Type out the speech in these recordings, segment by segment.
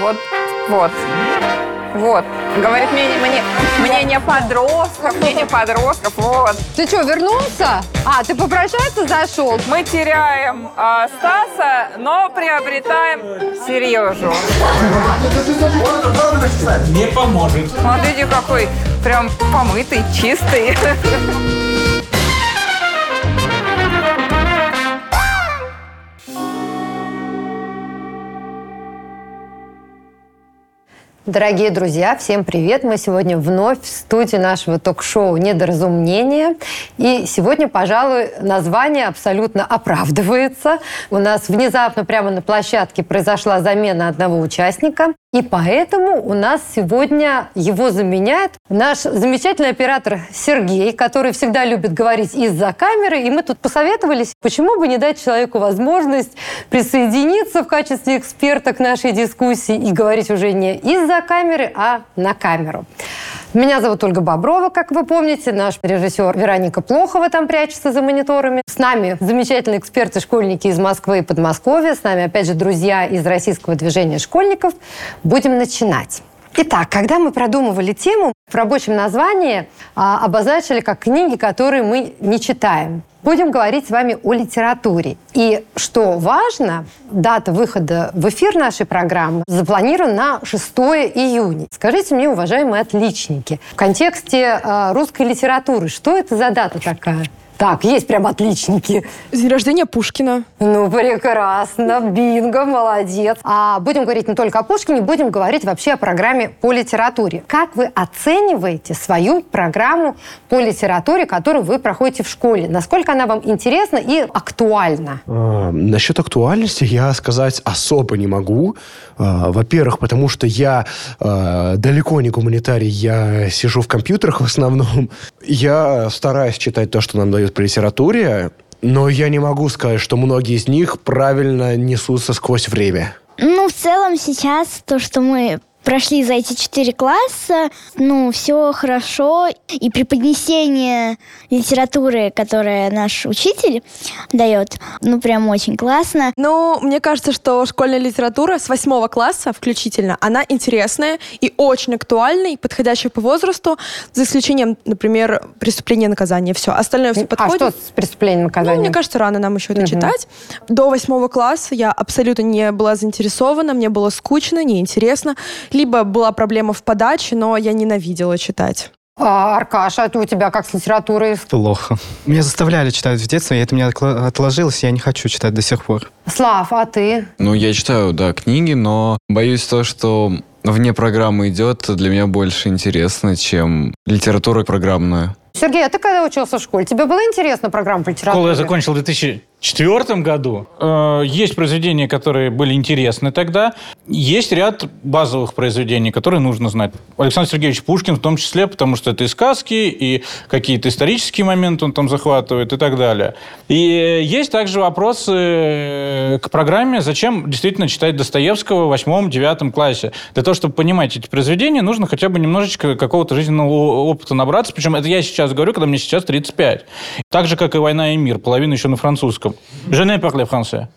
Вот, вот. Вот. Говорит, мне, мне, мне не подростков, мне не подростков, вот. Ты что, вернулся? А, ты попрощаться зашел? Мы теряем э, Стаса, но приобретаем Сережу. Не поможет. Смотрите, какой прям помытый, чистый. Дорогие друзья, всем привет! Мы сегодня вновь в студии нашего ток-шоу «Недоразумение». И сегодня, пожалуй, название абсолютно оправдывается. У нас внезапно прямо на площадке произошла замена одного участника. И поэтому у нас сегодня его заменяет наш замечательный оператор Сергей, который всегда любит говорить из-за камеры. И мы тут посоветовались, почему бы не дать человеку возможность присоединиться в качестве эксперта к нашей дискуссии и говорить уже не из-за камеры, а на камеру. Меня зовут Ольга Боброва, как вы помните. Наш режиссер Вероника Плохова там прячется за мониторами. С нами замечательные эксперты-школьники из Москвы и Подмосковья. С нами, опять же, друзья из Российского движения школьников. Будем начинать. Итак, когда мы продумывали тему, в рабочем названии а, обозначили как книги, которые мы не читаем. Будем говорить с вами о литературе. И что важно, дата выхода в эфир нашей программы запланирована на 6 июня. Скажите мне, уважаемые отличники, в контексте э, русской литературы, что это за дата такая? Так, есть прям отличники. День рождения Пушкина. Ну, прекрасно. Бинго, молодец. А будем говорить не только о Пушкине, будем говорить вообще о программе по литературе. Как вы оцениваете свою программу по литературе, которую вы проходите в школе? Насколько она вам интересна и актуальна? А, насчет актуальности я сказать особо не могу. А, во-первых, потому что я а, далеко не гуманитарий, я сижу в компьютерах в основном. Я стараюсь читать то, что нам дают по литературе, но я не могу сказать, что многие из них правильно несутся сквозь время. Ну, в целом сейчас то, что мы прошли за эти четыре класса, ну, все хорошо. И преподнесение литературы, которое наш учитель дает, ну, прям очень классно. Ну, мне кажется, что школьная литература с восьмого класса включительно, она интересная и очень актуальная, и подходящая по возрасту, за исключением, например, преступления и наказания. Все. Остальное все подходит. А что с преступлением и Ну, наказанием? мне кажется, рано нам еще это Мгм. читать. До восьмого класса я абсолютно не была заинтересована, мне было скучно, неинтересно. Либо была проблема в подаче, но я ненавидела читать. А, Аркаша, ты у тебя как с литературой? Плохо. Меня заставляли читать в детстве, и это у меня отложилось, я не хочу читать до сих пор. Слав, а ты? Ну, я читаю, да, книги, но боюсь то, что вне программы идет, для меня больше интересно, чем литература программная. Сергей, а ты когда учился в школе? Тебе было интересно программа по литературе? Школу я закончил в 2004 году. Э, Есть произведения, которые были интересны тогда. Есть ряд базовых произведений, которые нужно знать. Александр Сергеевич Пушкин в том числе, потому что это и сказки, и какие-то исторические моменты он там захватывает и так далее. И есть также вопросы э, к программе, зачем действительно читать Достоевского в восьмом-девятом классе. Для того, чтобы понимать эти произведения, нужно хотя бы немножечко какого-то жизненного опыта набраться. Причем это я сейчас говорю, когда мне сейчас 35. Так же, как и «Война и мир», половина еще на французском. Je ne parle français.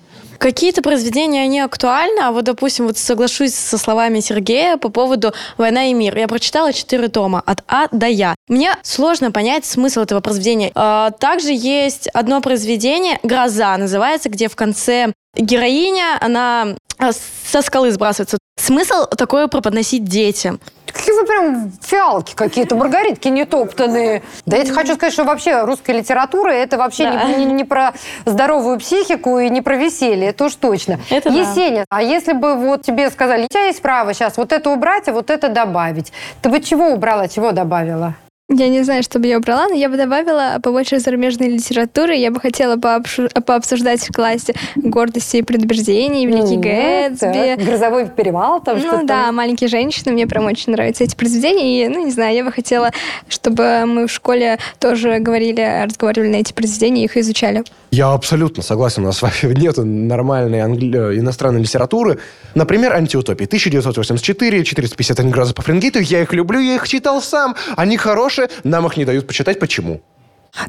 Какие-то произведения, они актуальны, а вот, допустим, вот соглашусь со словами Сергея по поводу «Война и мир». Я прочитала четыре тома от А до Я. Мне сложно понять смысл этого произведения. А, Также есть одно произведение «Гроза» называется, где в конце героиня, она а, со скалы сбрасывается. Смысл такое преподносить детям. Какие вы прям фиалки какие-то, маргаритки нетоптанные. Да я хочу сказать, что вообще русская литература это вообще Да. не, не- не про здоровую психику и не про веселье, это уж точно. Это да. Есеня, а если бы вот тебе сказали, у тебя есть право сейчас вот это убрать, а вот это добавить, ты бы чего убрала, чего добавила? Я не знаю, что бы я убрала, но я бы добавила побольше зарубежной литературы. Я бы хотела пообшу- пообсуждать в классе гордости и предубеждений, Великий Ну, Гэтсби. так, Грозовой перевал там Ну что-то. да, «Маленькие женщины», мне прям очень нравятся эти произведения. И, ну, не знаю, я бы хотела, чтобы мы в школе тоже говорили, разговаривали на эти произведения и их изучали. Я абсолютно согласен, у нас вами нет нормальной англи- э, иностранной литературы. Например, «Антиутопия» 1984, 451 градуса по Фаренгейту. Я их люблю, я их читал сам. Они хорошие, нам их не дают почитать. Почему?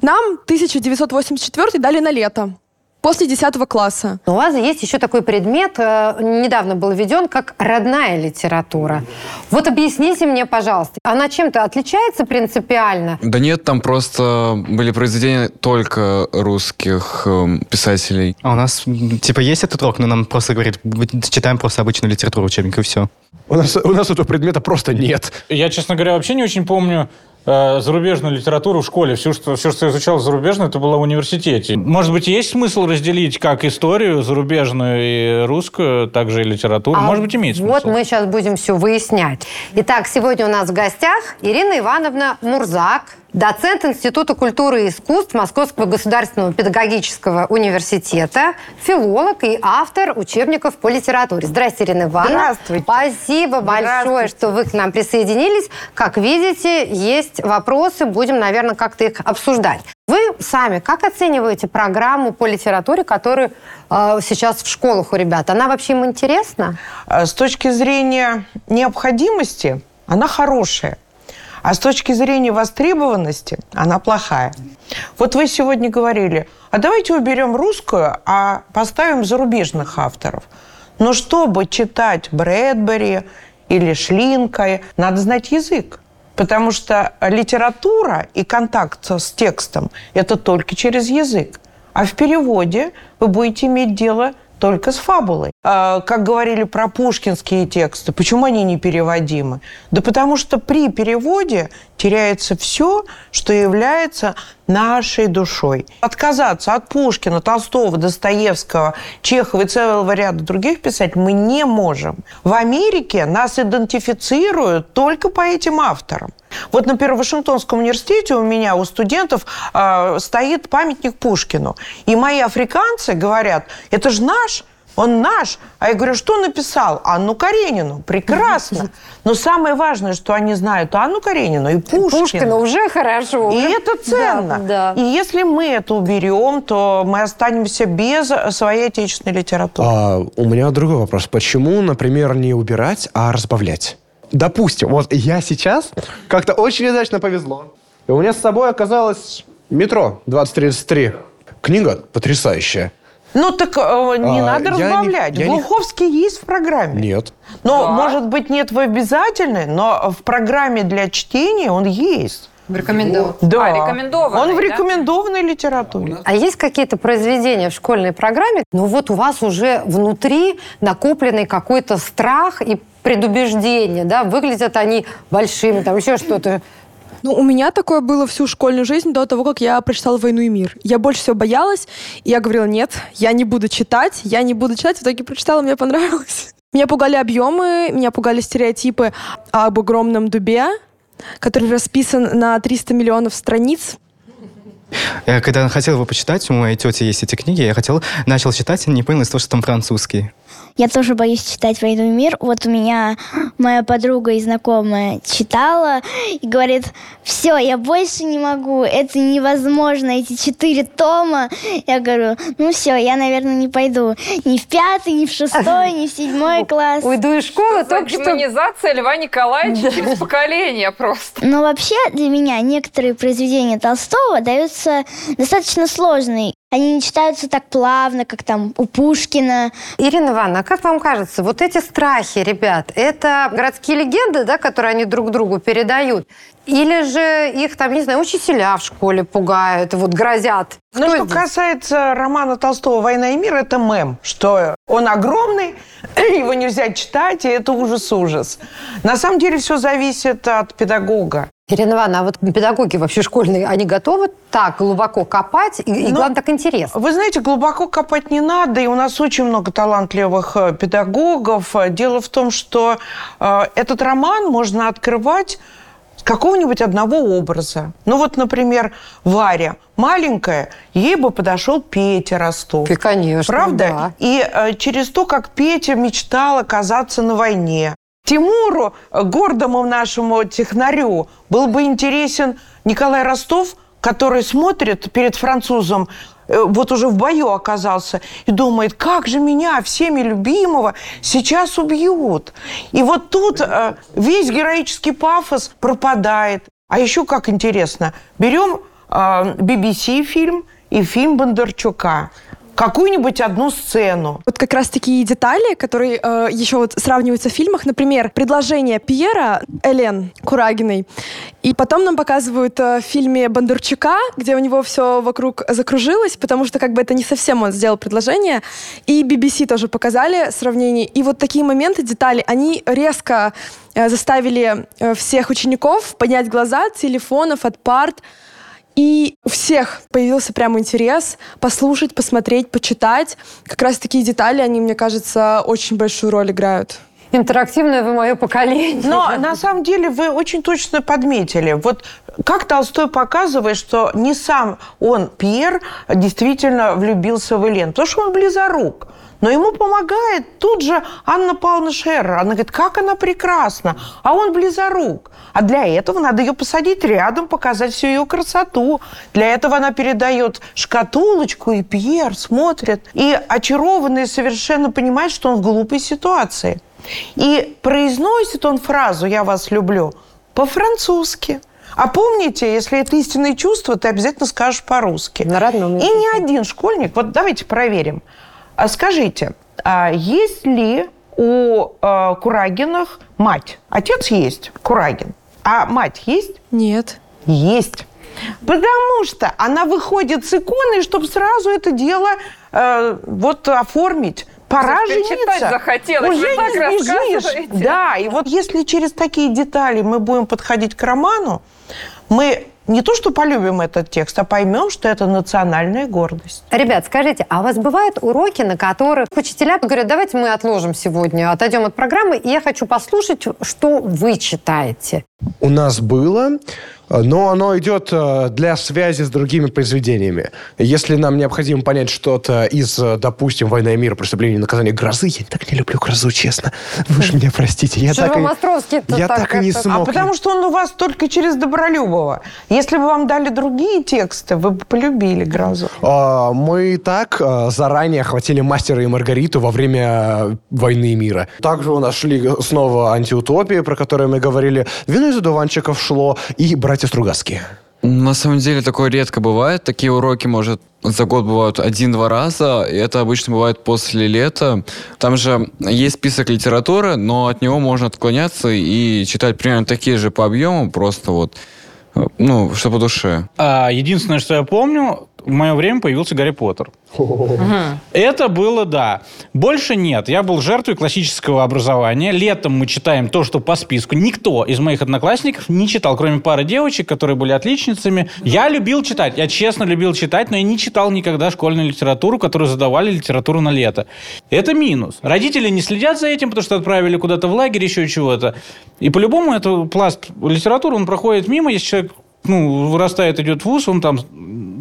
Нам 1984 дали на лето. После 10 класса. У вас есть еще такой предмет, э, недавно был введен, как родная литература. Вот объясните мне, пожалуйста, она чем-то отличается принципиально? Да нет, там просто были произведения только русских эм, писателей. А у нас, типа, есть этот урок, но нам просто говорит, «Вы читаем просто обычную литературу учебник, и все. У нас, у нас этого предмета просто нет. Я, честно говоря, вообще не очень помню зарубежную литературу в школе. Все что, все, что я изучал зарубежно, это было в университете. Может быть, есть смысл разделить как историю зарубежную и русскую, также и литературу? А Может быть, имеет смысл. Вот мы сейчас будем все выяснять. Итак, сегодня у нас в гостях Ирина Ивановна Мурзак, доцент Института культуры и искусств Московского государственного педагогического университета, филолог и автор учебников по литературе. Здрасте, Ирина Ивановна. Здравствуйте. Спасибо большое, Здравствуйте. что вы к нам присоединились. Как видите, есть вопросы, будем, наверное, как-то их обсуждать. Вы сами как оцениваете программу по литературе, которая э, сейчас в школах у ребят? Она вообще им интересна? Э, С точки зрения необходимости она хорошая. А с точки зрения востребованности она плохая. Вот вы сегодня говорили, а давайте уберем русскую, а поставим зарубежных авторов. Но чтобы читать Брэдбери или Шлинка, надо знать язык. Потому что литература и контакт с текстом – это только через язык. А в переводе вы будете иметь дело только с фабулой. А, как говорили про пушкинские тексты, почему они непереводимы? Да потому что при переводе теряется все, что является нашей душой. Отказаться от Пушкина, Толстого, Достоевского, Чехова и целого ряда других писателей мы не можем. В Америке нас идентифицируют только по этим авторам. Вот, например, в Вашингтонском университете у меня, у студентов э, стоит памятник Пушкину. И мои африканцы говорят, это же наш, он наш. А я говорю, что написал? Анну Каренину. Прекрасно. Но самое важное, что они знают Анну Каренину и Пушкина. Пушкина уже хорошо. И уже- это ценно. Да, да. И если мы это уберем, то мы останемся без своей отечественной литературы. А, у меня другой вопрос. Почему, например, не убирать, а разбавлять? Допустим, вот я сейчас как-то очень удачно повезло. И у меня с собой оказалось метро 2033. Книга потрясающая. Ну так э, не А, надо не- разбавлять. не- Глуховский есть в программе. Нет. Но, может быть, нет в обязательной, но в программе для чтения он есть. Рекомендован. Да. А, рекомендованный, Он в да? рекомендованной литературе. А есть какие-то произведения в школьной программе? Ну вот у вас уже внутри накопленный какой-то страх и предубеждение, да? Выглядят они большими, там еще что-то. Ну, у меня такое было всю школьную жизнь до того, как я прочитала «Войну и мир». Я больше всего боялась, и я говорила, нет, я не буду читать, я не буду читать. В итоге прочитала, мне понравилось. Меня пугали объемы, меня пугали стереотипы об огромном дубе, который расписан на 300 миллионов страниц. Я когда хотел его почитать, у моей тети есть эти книги, я хотел, начал читать, не понял из того, что там французский. Я тоже боюсь читать «Войну и мир». Вот у меня моя подруга и знакомая читала и говорит, все, я больше не могу, это невозможно, эти четыре тома. Я говорю, ну все, я, наверное, не пойду ни в пятый, ни в шестой, ни в седьмой класс. Уйду из школы За только что... демонизация Льва Николаевича через поколение просто. Но вообще для меня некоторые произведения Толстого даются достаточно сложные. Они не читаются так плавно, как там у Пушкина. Ирина Ивановна, а как вам кажется, вот эти страхи, ребят, это городские легенды, да, которые они друг другу передают? Или же их, там, не знаю, учителя в школе пугают, вот грозят? Ну, что здесь? касается романа Толстого «Война и мир», это мем, что он огромный, его нельзя читать, и это ужас-ужас. На самом деле все зависит от педагога. Ирина Ивановна, а вот педагоги вообще школьные, они готовы так глубоко копать? И, и Ну, главное, так интересно. Вы знаете, глубоко копать не надо, и у нас очень много талантливых э, педагогов. Дело в том, что э, этот роман можно открывать какого-нибудь одного образа. Ну вот, например, Варя маленькая, ей бы подошел Петя Ростов. И, конечно, Правда? да. И э, через то, как Петя мечтал оказаться на войне. Тимуру, э, гордому нашему технарю, был бы интересен Николай Ростов, который смотрит перед французом, э, вот уже в бою оказался, и думает, как же меня, всеми любимого, сейчас убьют. И вот тут э, весь героический пафос пропадает. А еще как интересно, берем BBC фильм и фильм Бондарчука. Какую-нибудь одну сцену. Вот как раз такие детали, которые э, еще вот сравниваются в фильмах. Например, предложение Пьера Элен Курагиной. И потом нам показывают э, в фильме Бондарчука, где у него все вокруг закружилось, потому что как бы это не совсем он сделал предложение. И BBC тоже показали сравнение. И вот такие моменты, детали, они резко э, заставили э, всех учеников поднять глаза от телефонов, от парт, и у всех появился прям интерес послушать, посмотреть, почитать. Как раз такие детали, они, мне кажется, очень большую роль играют. Интерактивное вы мое поколение. Но на самом деле вы очень точно подметили. Вот как Толстой показывает, что не сам он, Пьер, действительно влюбился в Элен, потому что он близорук. Но ему помогает тут же Анна Павловна Шерер. Она говорит, как она прекрасна. А он близорук. А для этого надо ее посадить рядом, показать всю ее красоту. Для этого она передает шкатулочку, и Пьер смотрит. И очарованный совершенно понимает, что он в глупой ситуации. И произносит он фразу «я вас люблю» по-французски. А помните, если это истинные чувства, ты обязательно скажешь по-русски. На родном И ни один школьник, вот давайте проверим. А скажите, а есть ли у э, Курагиных мать? Отец есть, Курагин. А мать есть? Нет. Есть. Потому что она выходит с иконой, чтобы сразу это дело э, вот оформить. Пора жениться. захотелось, Уже не сбежишь. Да, и вот если через такие детали мы будем подходить к роману, мы не то что полюбим этот текст, а поймем, что это национальная гордость. Ребят, скажите, а у вас бывают уроки, на которых учителя говорят, давайте мы отложим сегодня, отойдем от программы, и я хочу послушать, что вы читаете. У нас было, но оно идет э, для связи с другими произведениями. Если нам необходимо понять что-то из, э, допустим, «Война и мир», «Преступление и наказание», «Грозы», я так не люблю «Грозу», честно. Вы же меня простите. Я Что так, и, Островский-то я так так и не это- А смог. потому что он у вас только через Добролюбова. Если бы вам дали другие тексты, вы бы полюбили «Грозу». А, Мы и так а, заранее охватили «Мастера и Маргариту» во время а, «Войны и мира». Также у нас шли снова антиутопии, про которые мы говорили. «Вино из одуванчиков» шло и «Братья Стругацкие». На самом деле такое редко бывает. Такие уроки, может, за год бывают один-два раза, и это обычно бывает после лета. Там же есть список литературы, но от него можно отклоняться и читать примерно такие же по объему, просто вот, э, ну, что по душе. А единственное, что я помню, в мое время появился Гарри Поттер. Это было, да. Больше нет. Я был жертвой классического образования. Летом мы читаем то, что по списку. Никто из моих одноклассников не читал, кроме пары девочек, которые были отличницами. Я любил читать. Я честно любил читать, но я не читал никогда школьную литературу, которую задавали литературу на лето. Это минус. Родители не следят за этим, потому что отправили куда-то в лагерь, еще чего-то. И по-любому это пласт литературы, он проходит мимо, если человек ну, вырастает, идет в ВУЗ, он там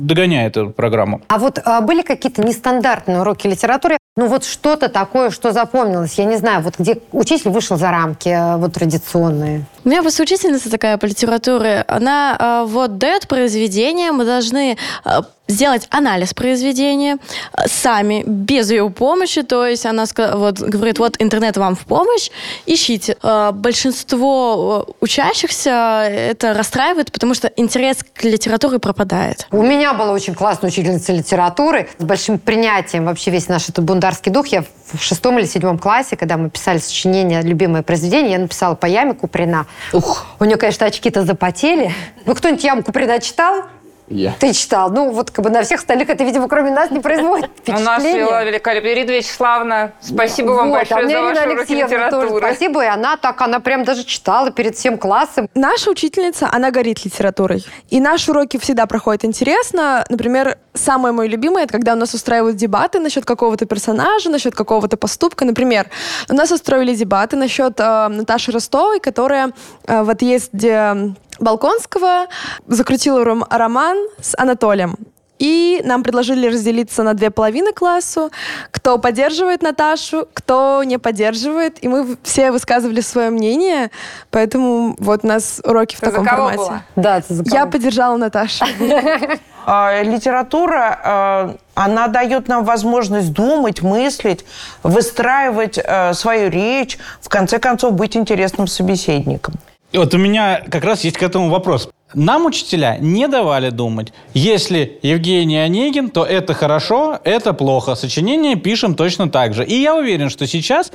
догоняет эту программу. А вот а, были какие-то нестандартные уроки литературы? Ну вот что-то такое, что запомнилось, я не знаю, вот где учитель вышел за рамки э, вот традиционные. У меня просто учительница такая по литературе. Она э, вот дает произведение, мы должны э, сделать анализ произведения сами, без ее помощи. То есть она вот, говорит, вот интернет вам в помощь, ищите. Большинство учащихся это расстраивает, потому что интерес к литературе пропадает. У меня была очень классная учительница литературы с большим принятием вообще весь наш этот бундарский дух. Я в шестом или седьмом классе, когда мы писали сочинение «Любимое произведение», я написала по яме Куприна. Ух, у нее, конечно, очки-то запотели. Ну, кто-нибудь яму Куприна читал? Я. Ты читал. Ну, вот как бы на всех остальных это, видимо, кроме нас не производит У нас вела великолепная Ирина Вячеславовна. Спасибо вам Вот, а большое за ваши уроки тоже литературы. спасибо, и она так, она прям даже читала перед всем классом. Наша учительница, она горит литературой. И наши уроки всегда проходят интересно. Например, самое мое любимое, это когда у нас устраивают дебаты насчет какого-то персонажа, насчет какого-то поступка. Например, у нас устроили дебаты насчет э, Наташи Ростовой, которая э, в отъезде Балконского закрутила ром- роман с Анатолием. И нам предложили разделиться на две половины классу. Кто поддерживает Наташу, кто не поддерживает. И мы все высказывали свое мнение. Поэтому вот у нас уроки в Ты за таком кого формате. была? Да, ты за Я кого? поддержала Наташу. А, Литература, а, она дает нам возможность думать, мыслить, выстраивать а, свою речь, в конце концов быть интересным собеседником. И Вот у меня как раз есть к этому вопрос. Нам учителя не давали думать. Если Евгений Онегин, то это хорошо, это плохо. Сочинение пишем точно так же. И я уверен, что сейчас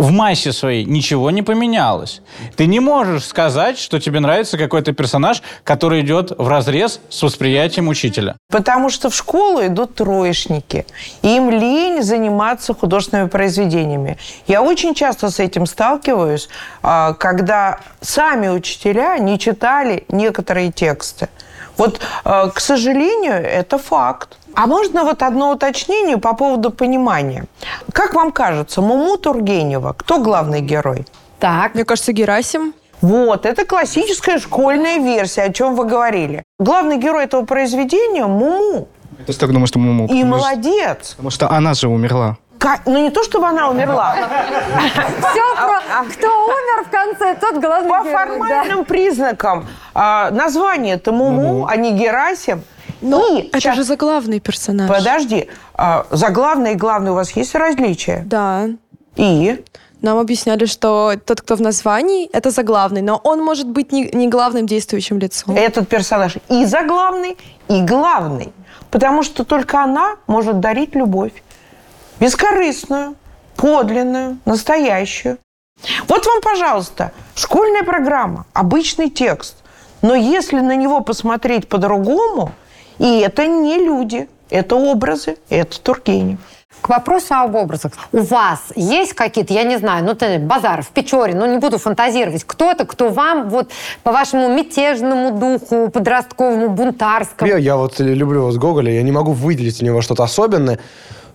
в массе своей ничего не поменялось. Ты не можешь сказать, что тебе нравится какой-то персонаж, который идет в разрез с восприятием учителя. Потому что в школу идут троечники. Им лень заниматься художественными произведениями. Я очень часто с этим сталкиваюсь, а, когда сами учителя не читали некоторые тексты. Вот, а, к сожалению, это факт. А можно вот одно уточнение по поводу понимания. Как вам кажется, Муму Тургенева, кто главный герой? Так. Мне кажется, Герасим. Вот, это классическая школьная версия, о чем вы говорили. Главный герой этого произведения – Муму. Я тоже так думаю, что Муму. И потому что- молодец. Потому что она же умерла. Ну, не то, чтобы она умерла. Все, кто умер в конце, тот главный По формальным признакам а, название это Муму, а не Герасим. И Это щас- же заглавный персонаж. Подожди, а, заглавный и главный у вас есть различия? Да. И? Нам объясняли, что тот, кто в названии, это заглавный, но он может быть не, не главным действующим лицом. Этот персонаж и заглавный, и главный. Потому что только она может дарить любовь. Бескорыстную, подлинную, настоящую. Вот вам, пожалуйста, школьная программа, обычный текст. Но если на него посмотреть по-другому, и это не люди, это образы, это Тургенев. К вопросу об образах. У вас есть какие-то, я не знаю, ну, ты, Базаров, Печорин, ну, не буду фантазировать, кто-то, кто вам вот по вашему мятежному духу, подростковому, бунтарскому, Я, я вот люблю вот Гоголя, я не могу выделить у него что-то особенное.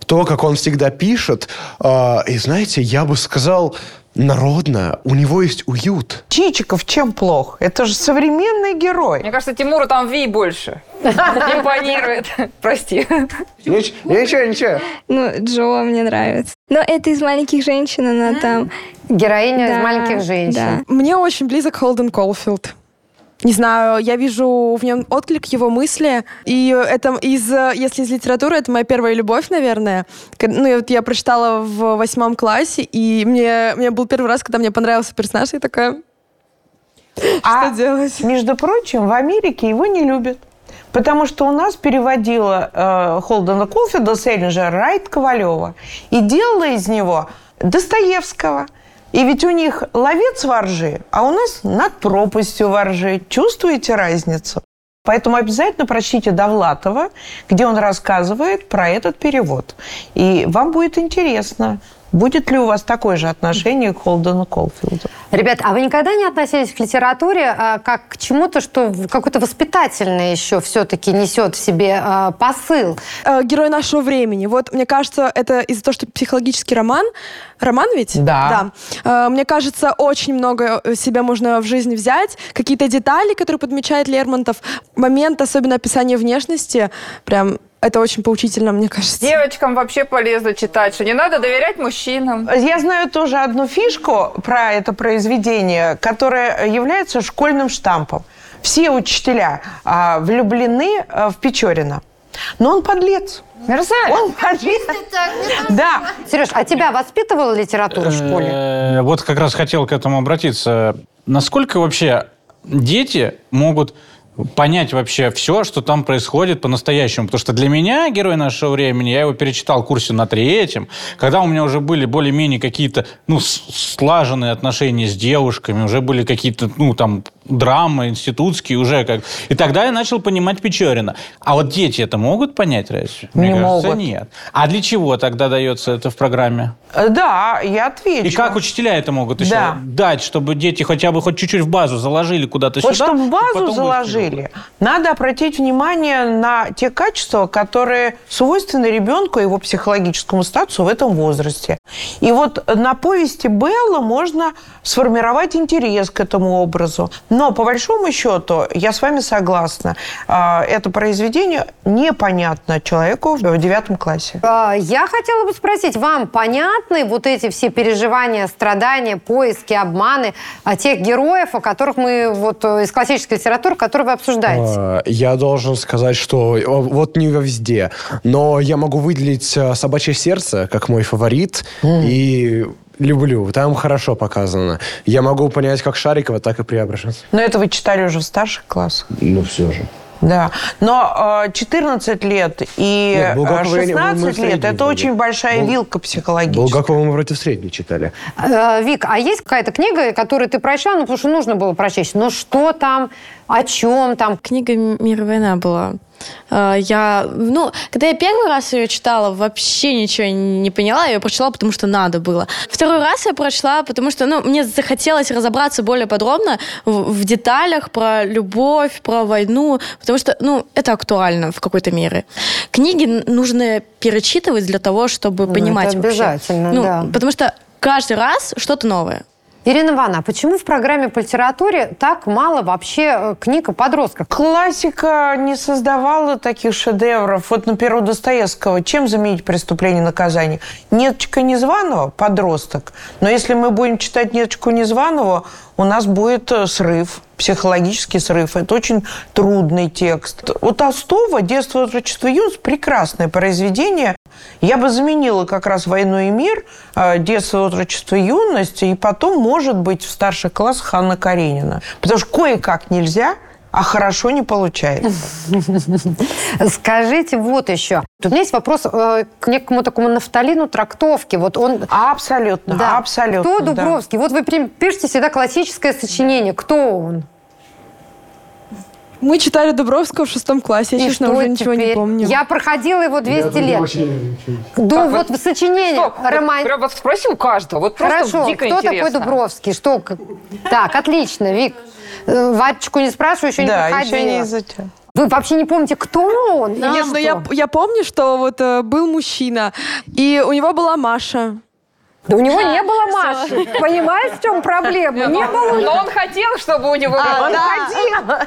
То, как он всегда пишет, а, и знаете, я бы сказал, народно, у него есть уют. Чичиков чем плох? Это же современный герой. Мне кажется, Тимуру там Ви больше. Импонирует. Прости. Нич- Ничего, ничего. Ну, Джо мне нравится. Но это из «Маленьких женщин», она там... героиня из «Маленьких женщин». Мне очень близок Холден Колфилд. Не знаю, я вижу в нем отклик его мысли. И это из, э, если из литературы, это моя первая любовь, наверное. Ну, и вот я прочитала в восьмом классе, и мне, мне был первый раз, когда мне понравился персонаж, и такая, А, что делать? между прочим, в Америке его не любят. Потому что у нас переводила э, Холдена Колфилда Селлинджер Райт Ковалева и делала из него Достоевского. И ведь у них ловец воржи, а у нас над пропастью воржи. Чувствуете разницу? Поэтому обязательно прочтите Довлатова, где он рассказывает про этот перевод. И вам будет интересно, будет ли у вас такое же отношение к Холдену Колфилду. Ребят, а вы никогда не относились к литературе а, как к чему-то, что какой-то воспитательный еще все-таки несет в себе а, посыл? Э, Герой нашего времени. Вот, мне кажется, это из-за того, что психологический роман. Роман ведь? Да. Да. Э, Мне кажется, очень много э, себя можно в жизни взять. Какие-то детали, которые подмечает Лермонтов. Момент, особенно описания внешности, прям это очень поучительно, мне кажется. Девочкам вообще полезно читать, что не надо доверять мужчинам. Я знаю тоже одну фишку про это произведение, которое является школьным штампом. Все учителя а, влюблены а, в Печорина. Но он подлец. Мерзавец. Он подлец. Да. Сереж, а тебя воспитывала литература в школе? Э, Вот как раз хотел к этому обратиться. Насколько вообще дети могут понять вообще все, что там происходит по-настоящему. Потому что для меня, герой нашего времени, я его перечитал в курсе на третьем, когда у меня уже были более-менее какие-то, ну, слаженные отношения с девушками, уже были какие-то, ну, там, драмы институтские уже как... И тогда я начал понимать Печорина. А вот дети это могут понять разве? Мне Не кажется, могут. нет. А для чего тогда дается это в программе? Э, Да, я отвечу. И как учителя это могут еще Да. дать, чтобы дети хотя бы хоть чуть-чуть в базу заложили куда-то Вот сюда? чтобы в базу потом заложили, надо обратить внимание на те качества, которые свойственны ребенку и его психологическому статусу в этом возрасте. И вот на повести Белла можно сформировать интерес к этому образу. Но по большому счету, я с вами согласна, а, это произведение непонятно человеку в девятом классе. А, Я хотела бы спросить, вам понятны вот эти все переживания, страдания, поиски, обманы а, тех героев, о которых мы вот э, из классической литературы, которые вы обсуждаете? А, Я должен сказать, что э, вот не везде, но я могу выделить э, «Собачье сердце» как мой фаворит, и люблю. Там хорошо показано. Я могу понять как Шарикова, так и Преображенца. Но это вы читали уже в старших классах. Ну, все же. Да, но э, 14 лет и Нет, Булгакова э, 16 лет – это вроде. очень большая Бул- вилка психологическая. Булгакова мы вроде в средней читали. Э, Вик, а есть какая-то книга, которую ты прочла, ну, потому что нужно было прочесть? Ну, что там, о чем там? Книга «Мир и война» была. Э, Я, ну, когда я первый раз ее читала, вообще ничего не поняла. Я ее прочла, потому что надо было. Второй раз я прочла, потому что, ну, мне захотелось разобраться более подробно в, в деталях про любовь, про войну, потому что, ну, это актуально в какой-то мере. Книги нужно перечитывать для того, чтобы Ну, понимать это вообще. обязательно, Ну, да. Потому что каждый раз что-то новое. Ирина Ивановна, а почему в программе по литературе так мало вообще э, книг о подростках? Классика не создавала таких шедевров. Вот, например, у Достоевского чем заменить преступление и наказание? Неточка Незваного – подросток. Но если мы будем читать Неточку Незваного, у нас будет э, срыв, психологический срыв. Это очень трудный текст. У Толстого «Детство, отрочество, юность» – прекрасное произведение. Я бы заменила как раз «Войну и мир», э, «Детство, отрочество, юность», и потом, может быть, в старших классах Анна Каренина. Потому что кое-как нельзя, а хорошо не получается. Скажите вот еще. У меня есть вопрос э, к некому такому нафталину трактовки. Вот он... Абсолютно, Да. абсолютно. Кто да. Дубровский? Вот вы пишете всегда классическое сочинение. Кто он? Мы читали Дубровского в шестом классе. Я, И честно, уже ничего не теперь? помню. Я проходила его 200 лет. Ну, Так, вот в сочинении Стоп, вот роман... вот спроси у каждого. Вот просто Хорошо, дико кто такой интересно. Дубровский? Что? Так, отлично, Вик. Э, Вадечку не спрашиваю, еще не Да, проходила. еще не. Вы вообще не помните, кто он? Или Нет, но что? я, я помню, что вот э, был мужчина, и у него была Маша. Да у него не было Маши. Понимаешь, в чем проблема? Не было. Но он хотел, чтобы у него А, было. да.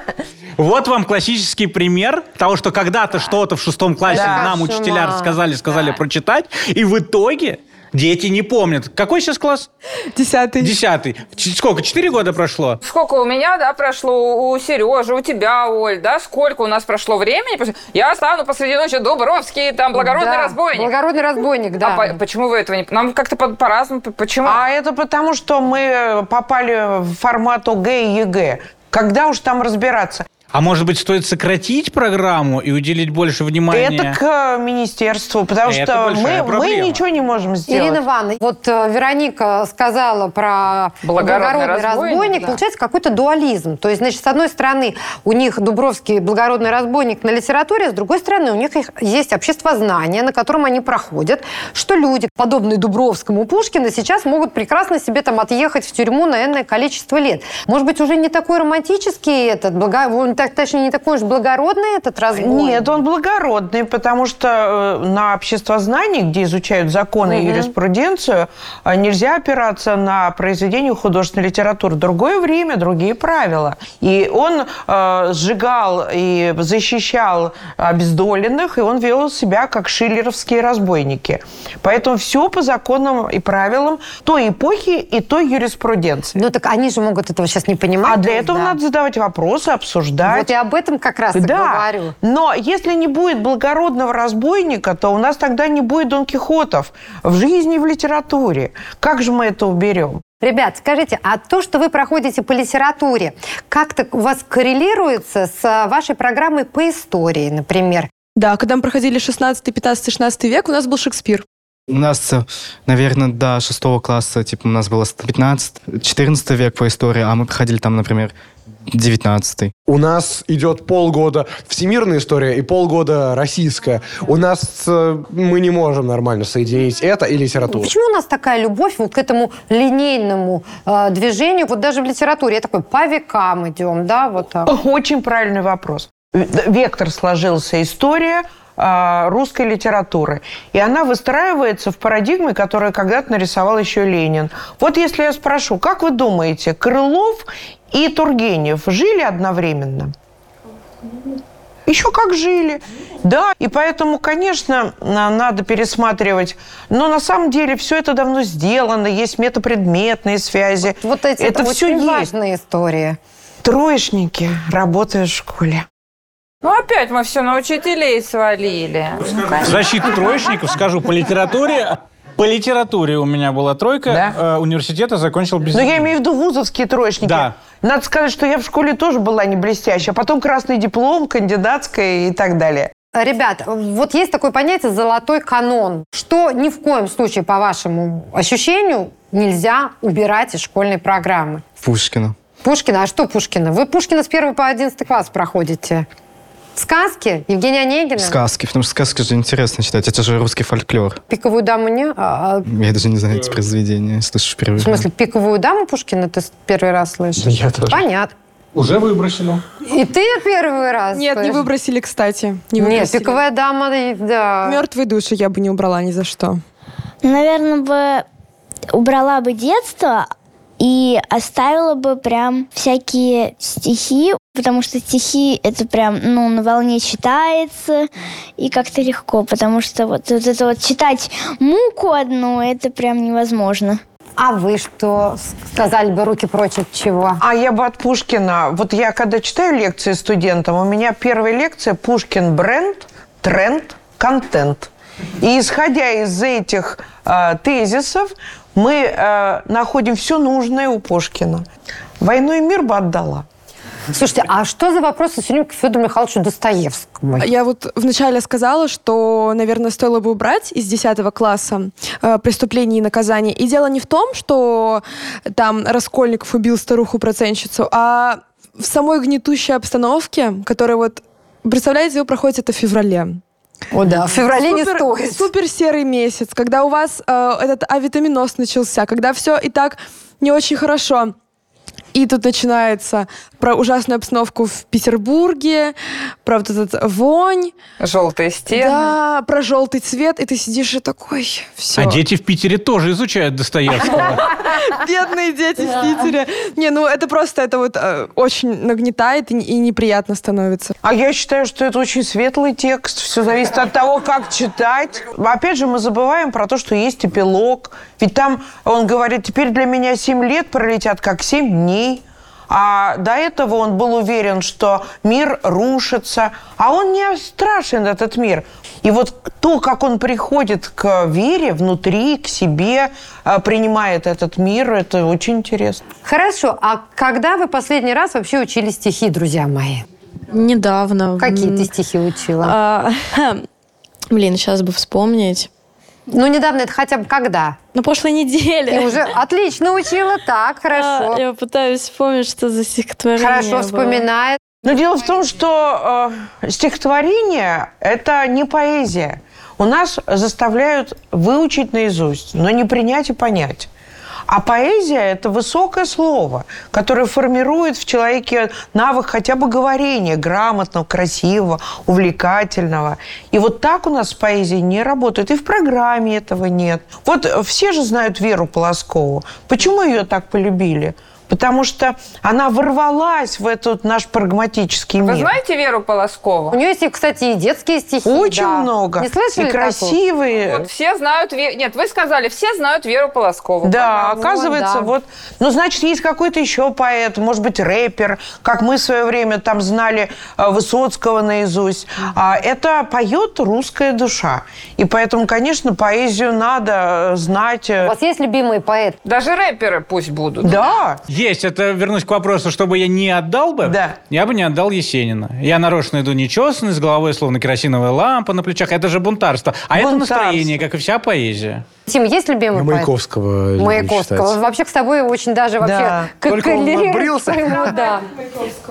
Вот вам классический пример того, что когда-то что-то в шестом классе нам учителя рассказали, сказали прочитать, и в итоге дети не помнят. Какой сейчас класс? Десятый. Десятый. Ч- Сколько? Четыре года прошло? Сколько у меня, да, прошло, у Сережи, у тебя, Оль, да, сколько у нас прошло времени? Я стану посреди ночи Дубровский, там, благородный Да, разбойник. Благородный разбойник, да. А по- почему вы этого не... Нам как-то по- по-разному. Почему? А это потому, что мы попали в формат ОГЭ и ЕГЭ. Когда уж там разбираться? А может быть, стоит сократить программу и уделить больше внимания? Это к э, министерству, потому Это что мы, мы ничего не можем сделать. Ирина Ивановна, вот э, Вероника сказала про Благородный благородный, разбойник, разбойник. да. Получается какой-то дуализм. То есть, значит, с одной стороны, у них Дубровский благородный разбойник на литературе, с другой стороны, у них их- есть обществознание, на котором они проходят, что люди, подобные Дубровскому Пушкина, сейчас могут прекрасно себе там отъехать в тюрьму на энное количество лет. Может быть, уже не такой романтический этот, благо... так, точнее, не такой уж благородный этот разбойник? Нет, он благородный, потому что э, на обществознании, где изучают законы и юриспруденцию, э, нельзя опираться на произведение художественной литературы. Другое время, другие правила. И он э, сжигал и защищал обездоленных, и он вел себя как шиллеровские разбойники. Поэтому все по законам и правилам той эпохи и той юриспруденции. Ну так они же могут этого сейчас не понимать. А для этого да. надо задавать вопросы, обсуждать. Вот я об этом как раз и Да, говорю. но если не будет благородного разбойника, то у нас тогда не будет Дон Кихотов в жизни и в литературе. Как же мы это уберем? Ребят, скажите, а то, что вы проходите по литературе, как-то у вас коррелируется с а, вашей программой по истории, например? Да, когда мы проходили 16, 15, 16 век, у нас был Шекспир. У нас, наверное, до шестого класса, типа, у нас было 15, 14 век по истории, а мы проходили там, например, 19 У нас идет полгода всемирная история и полгода российская. У нас э, мы не можем нормально соединить это и литературу. Почему у нас такая любовь вот к этому линейному э, движению, вот даже в литературе? Я такой, по векам идем, да, вот так. Очень правильный вопрос. Вектор сложился история русской литературы. И она выстраивается в парадигме, которую когда-то нарисовал еще Ленин. Вот если я спрошу, как вы думаете, Крылов и Тургенев жили одновременно? Еще как жили. Да, и поэтому, конечно, на- надо пересматривать. Но на самом деле все это давно сделано, есть метапредметные связи. Вот эти это это все очень есть. важная история. Троечники работают в школе. Ну, опять мы все на учителей свалили. В защиту троечников скажу, по литературе По литературе у меня была тройка, Да? э, университета закончил без... Но я имею в виду вузовские троечники. Да. Надо сказать, что я в школе тоже была не блестящая, а потом красный диплом, кандидатская и так далее. Ребят, вот есть такое понятие «золотой канон», что ни в коем случае, по вашему ощущению, нельзя убирать из школьной программы. Пушкина. Пушкина? А что Пушкина? Вы Пушкина с 1 по 11 класс проходите. Сказки? Евгения Онегина? Сказки, потому что сказки же интересно читать. Это же русский фольклор. Пиковую даму не? А, а, Я даже не знаю эти произведения, слышу впервые. в смысле, пиковую даму Пушкина ты первый раз слышишь? Да я тоже. Понятно. Уже выбросили. И ты первый раз Нет, не слышишь? выбросили, кстати. Не Нет, выбросили. пиковая дама, да. Мертвые души я бы не убрала ни за что. Наверное, бы убрала бы детство и оставила бы прям всякие стихи, потому что стихи это прям, ну, на волне читается и как-то легко, потому что вот, вот это вот читать муку одну, это прям невозможно. А вы что сказали бы руки прочь от чего? А я бы от Пушкина. Вот я когда читаю лекции студентам, у меня первая лекция Пушкин бренд, тренд, контент. И исходя из этих э, тезисов, мы э, находим все нужное у Пушкина. «Войну и мир» бы отдала. Слушайте, а что за вопросы время к Федору Михайловичу Достоевскому? Я вот вначале сказала, что, наверное, стоило бы убрать из 10 класса э, преступления и наказания. И дело не в том, что там Раскольников убил старуху-процентщицу, а в самой гнетущей обстановке, которая вот... Представляете, вы проходите это в феврале. О, да, в феврале не Супер- стоит. Супер серый месяц, когда у вас э, этот авитаминоз начался, когда все и так не очень хорошо. И тут начинается про ужасную обстановку в Петербурге, про вот этот вонь, Желтые стены. да, про желтый цвет, и ты сидишь и такой, все. А дети в Питере тоже изучают Достоевского. Бедные дети в Питере. Не, ну это просто, это вот э, очень нагнетает и, и неприятно становится. А я считаю, что это очень светлый текст. Все зависит от того, как читать. Опять же, мы забываем про то, что есть эпилог. Ведь там он говорит, теперь для меня 7 лет пролетят как 7 дней. А до этого он был уверен, что мир рушится. А он не страшен, этот мир. И вот то, как он приходит к вере внутри, к себе, э, принимает этот мир, это очень интересно. Хорошо, а когда вы последний раз вообще учили стихи, друзья мои? Недавно. Какие ты стихи учила? а, Блин, сейчас бы вспомнить. Ну, недавно это хотя бы когда? На прошлой неделе. Ты уже отлично учила, так, хорошо. А, Я пытаюсь вспомнить, что за стихотворение Хорошо было. вспоминает. Но дело в том, что э, стихотворение – это не поэзия. У нас заставляют выучить наизусть, но не принять и понять. А поэзия – это высокое слово, которое формирует в человеке навык хотя бы говорения, грамотного, красивого, увлекательного. И вот так у нас с поэзией не работает. И в программе этого нет. Вот все же знают Веру Полоскову. Почему ее так полюбили? Потому что она ворвалась в этот наш прагматический мир. Вы знаете Веру Полоскову? У нее есть, кстати, и детские стихи. Очень да. много. Не слышали И такого? красивые. Вот все знают... Ве- Нет, вы сказали, все знают Веру Полоскову. Да, Вот, оказывается, да. вот, ну, значит, есть какой-то еще поэт, может быть, рэпер, как мы в свое время там знали э, Высоцкого наизусть. А это поет русская душа. И поэтому, конечно, поэзию надо э, знать. У э, вас есть любимый поэт? Даже рэперы пусть будут. Да, Есть, это вернусь к вопросу, чтобы я не отдал бы, Да. я бы не отдал Есенина. Я нарочно иду нечесанный, с головой словно керосиновая лампа на плечах. Это же бунтарство. А это Бунтарство. настроение, как и вся поэзия. Тим, есть любимый поэт? Маяковского Маяковского. Вообще к тобой очень даже вообще... Да. как Только он своему, да.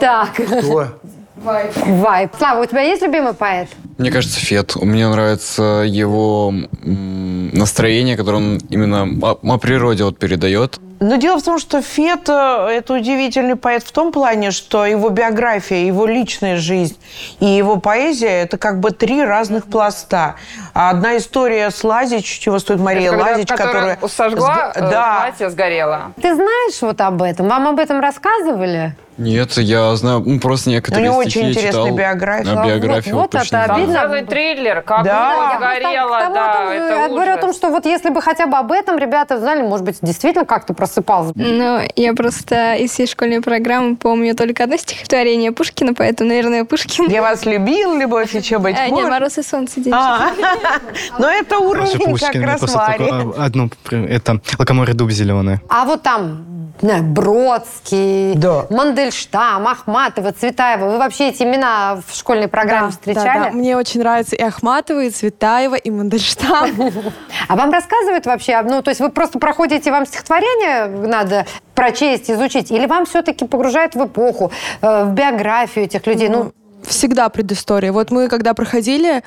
Так, Кто? вайп. Слава, у тебя есть любимый поэт? Мне кажется, Фет. Мне нравится его настроение, которое он именно о, о природе вот передает. Но дело в том, что Фет э, – это удивительный поэт в том плане, что его биография, его личная жизнь и его поэзия – это как бы три разных пласта. А Одна история с Лазич, чего стоит Мария Это Лазич, которая которая… сожгла, сг- э, Да, платье сгорело. Ты знаешь вот об этом? Вам об этом рассказывали? Нет, я знаю ну, просто некоторые У него стихи очень интересная читал. биография. А, биографию вот точно это знаю. Видно? Целый триллер, как Да. Я тому, да, том, это я говорю о том, что вот если бы хотя бы об этом ребята знали, может быть, действительно как-то просыпалось. Ну, я просто из всей школьной программы помню только одно стихотворение Пушкина, поэтому, наверное, Пушкин. Я вас любил, любовь еще быть А, нет, может. «Мороз и солнце» день. А, Но это уровень как раз Вари. такое, одно, это «Лакоморье дуб зеленый». А вот там не знаю, Бродский, Да. Мандельштам, Ахматова, Цветаева. Вы вообще эти имена в школьной программе Да, встречали? да, да. Мне очень нравится и Ахматова, и Цветаева, и Мандельштам. А вам рассказывают вообще? Ну, то есть вы просто проходите, вам стихотворение надо прочесть, изучить? Или вам все-таки погружают в эпоху, э, в биографию этих людей? Ну, Всегда предыстория. Вот мы когда проходили,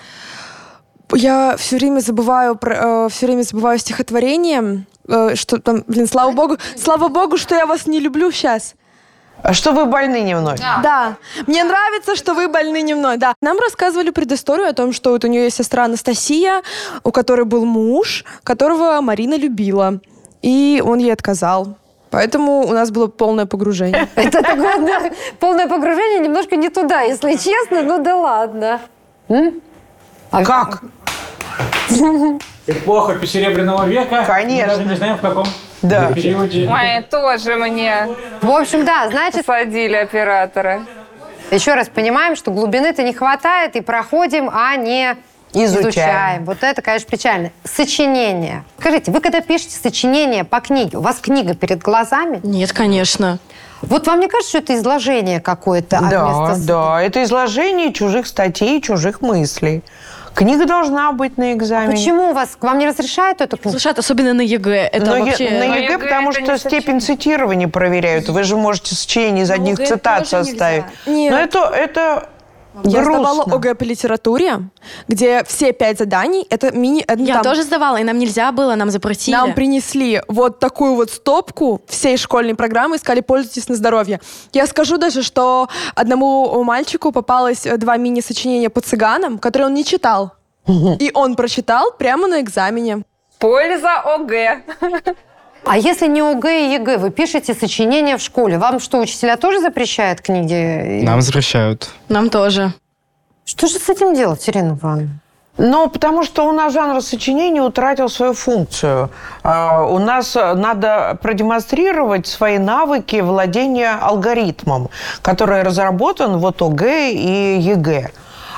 я все время забываю, про- э, все время забываю стихотворение, э, что там, блин, слава богу, слава богу, что я вас не люблю сейчас. А Что вы больны не мной? Да. Мне нравится, что вы больны не мной. Да. Нам рассказывали предысторию о том, что вот у нее есть сестра Анастасия, у которой был муж, которого Марина любила. И он ей отказал. Поэтому у нас было полное погружение. это такое да, полное погружение немножко не туда, если честно. Ну да ладно. М? А Как? Эпоха Серебряного века. Конечно. Мы даже не знаем, в каком Да. периоде. Ой, тоже мне В общем, да, значит, посадили оператора. еще раз понимаем, что глубины-то не хватает, и проходим, а не Изучаем. изучаем. Вот это, конечно, печально. Сочинение. Скажите, вы когда пишете сочинение по книге, у вас книга перед глазами? Нет, конечно. Вот вам не кажется, что это изложение какое-то? Да, вместо да. Это изложение чужих статей, чужих мыслей. Книга должна быть на экзамене. Почему у вас, вам не разрешают эту книгу? Слушай, особенно на ЕГЭ. Это Но е- вообще... на ЕГЭ, ЕГЭ потому что степень цитирования проверяют. Вы же можете сочинение из одних ЕГЭ цитат составить. Нет. Но это, это Я сдавала грустно. ОГЭ по литературе, где все пять заданий это мини... это Я там тоже сдавала, и нам нельзя было, нам запретили. Нам принесли вот такую вот стопку всей школьной программы и сказали, пользуйтесь на здоровье. Я скажу даже, что одному мальчику попалось э, два мини-сочинения по цыганам, которые он не читал. И он прочитал прямо на экзамене. Польза ОГЭ. А если не ОГЭ и ЕГЭ, вы пишете сочинение в школе, вам что, учителя тоже запрещают книги? Нам запрещают. Нам тоже. Что же с этим делать, Ирина Ивановна? Ну, потому что у нас жанр сочинения утратил свою функцию. А, У нас э, надо продемонстрировать свои навыки владения алгоритмом, который разработан вот ОГЭ и ЕГЭ.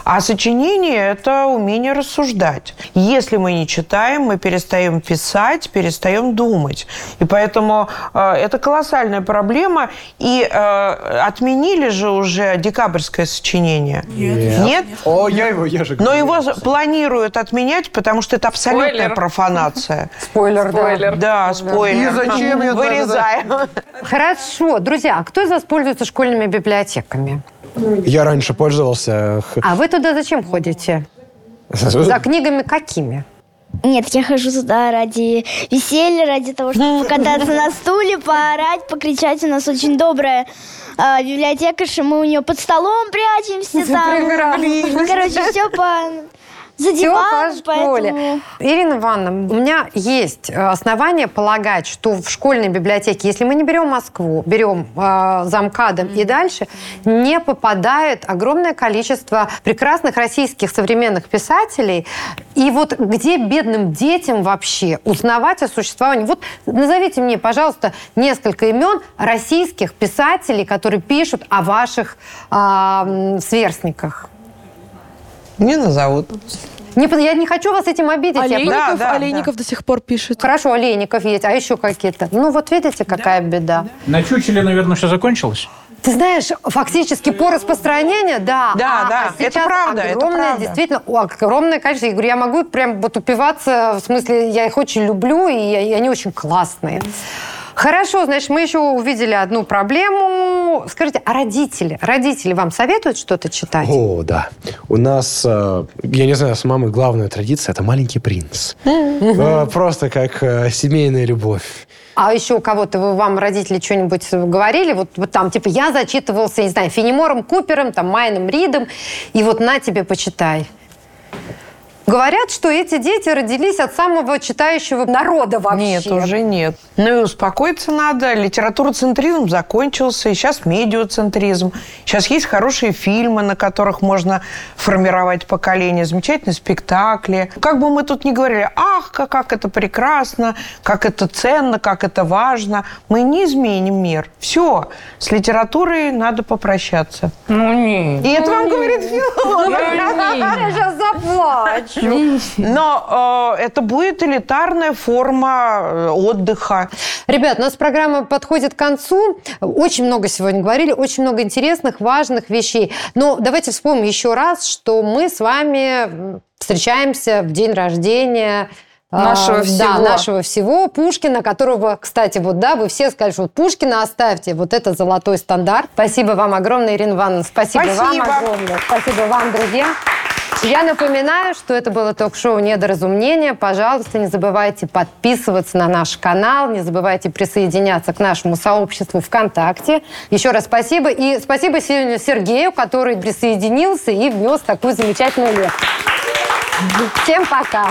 А сочинение – это умение рассуждать. Если мы не читаем, мы перестаем писать, перестаем думать. И поэтому э, это колоссальная проблема. И э, отменили же уже декабрьское сочинение. Нет? О, я его, я же Но его планируют отменять, потому что это абсолютная Спойлер. профанация. Спойлер, Спойлер. Да, спойлер. И зачем я- Вырезаем. Хорошо, друзья, а кто из вас пользуется школьными библиотеками? Я раньше пользовался... А вы туда зачем ходите? За книгами какими? Нет, я хожу туда ради веселья, ради того, чтобы покататься на стуле, поорать, покричать. У нас очень добрая э, библиотекарша, мы у нее под столом прячемся там. Короче, все по... За диваном, по школе. поэтому... Ирина Ивановна, у меня есть э, основания полагать, что в школьной библиотеке, если мы не берем Москву, берем э, замкадом и дальше, не попадает огромное количество прекрасных российских современных писателей. И вот где бедным детям вообще узнавать о существовании? Вот назовите мне, пожалуйста, несколько имен российских писателей, которые пишут о ваших м, сверстниках. Не назовут. Не, я не хочу вас этим обидеть. я Олейников, Да, да, Олейников до сих пор пишет. Хорошо, Олейников есть, а еще какие-то. Ну вот видите, какая беда. На чучеле, наверное, все закончилось. Ты знаешь, фактически по распространению, да. Да, а, да, а это правда, это огромное, правда. действительно, огромное количество. Я говорю, я могу прям вот упиваться, в смысле, я их очень люблю, и, и они очень классные. Хорошо, значит, мы еще увидели одну проблему. Скажите, а родители? Родители вам советуют что-то читать? О, да. У нас, э, я не знаю, с мамой главная традиция – это «Маленький принц». Э, Просто как э, семейная любовь. А еще у кого-то вы, вам родители что-нибудь говорили? Вот, вот там, типа, я зачитывался, не знаю, Фенемором Купером, там, Майном Ридом, и вот на тебе почитай. Говорят, что эти дети родились от самого читающего народа вообще. Нет, уже нет. Ну и успокоиться надо. Литературоцентризм закончился, и сейчас медиацентризм. Сейчас есть хорошие фильмы, на которых можно формировать поколение, замечательные спектакли. Как бы мы тут ни говорили, ах, как, как это прекрасно, как это ценно, как это важно, мы не изменим мир. Все, с литературой надо попрощаться. Ну, нет. И это вам говорит филолог. Я сейчас заплачу. Но э, это будет элитарная форма э, отдыха. Ребят, у нас программа подходит к концу. Очень много сегодня говорили, очень много интересных, важных вещей. Но давайте вспомним еще раз, что мы с вами встречаемся в день рождения а, Нашего Да, всего. нашего всего. Пушкина, которого, кстати, вот да, вы все сказали, что вот Пушкина оставьте, вот это золотой стандарт. Спасибо вам огромное, Ирина Ивановна. Спасибо, Спасибо. вам огромное. Спасибо вам, друзья. Я напоминаю, что это было ток-шоу «Недоразумение». Пожалуйста, не забывайте подписываться на наш канал, не забывайте присоединяться к нашему сообществу ВКонтакте. Еще раз спасибо. И спасибо сегодня Сергею, который присоединился и внес такую замечательную лекцию. Всем пока.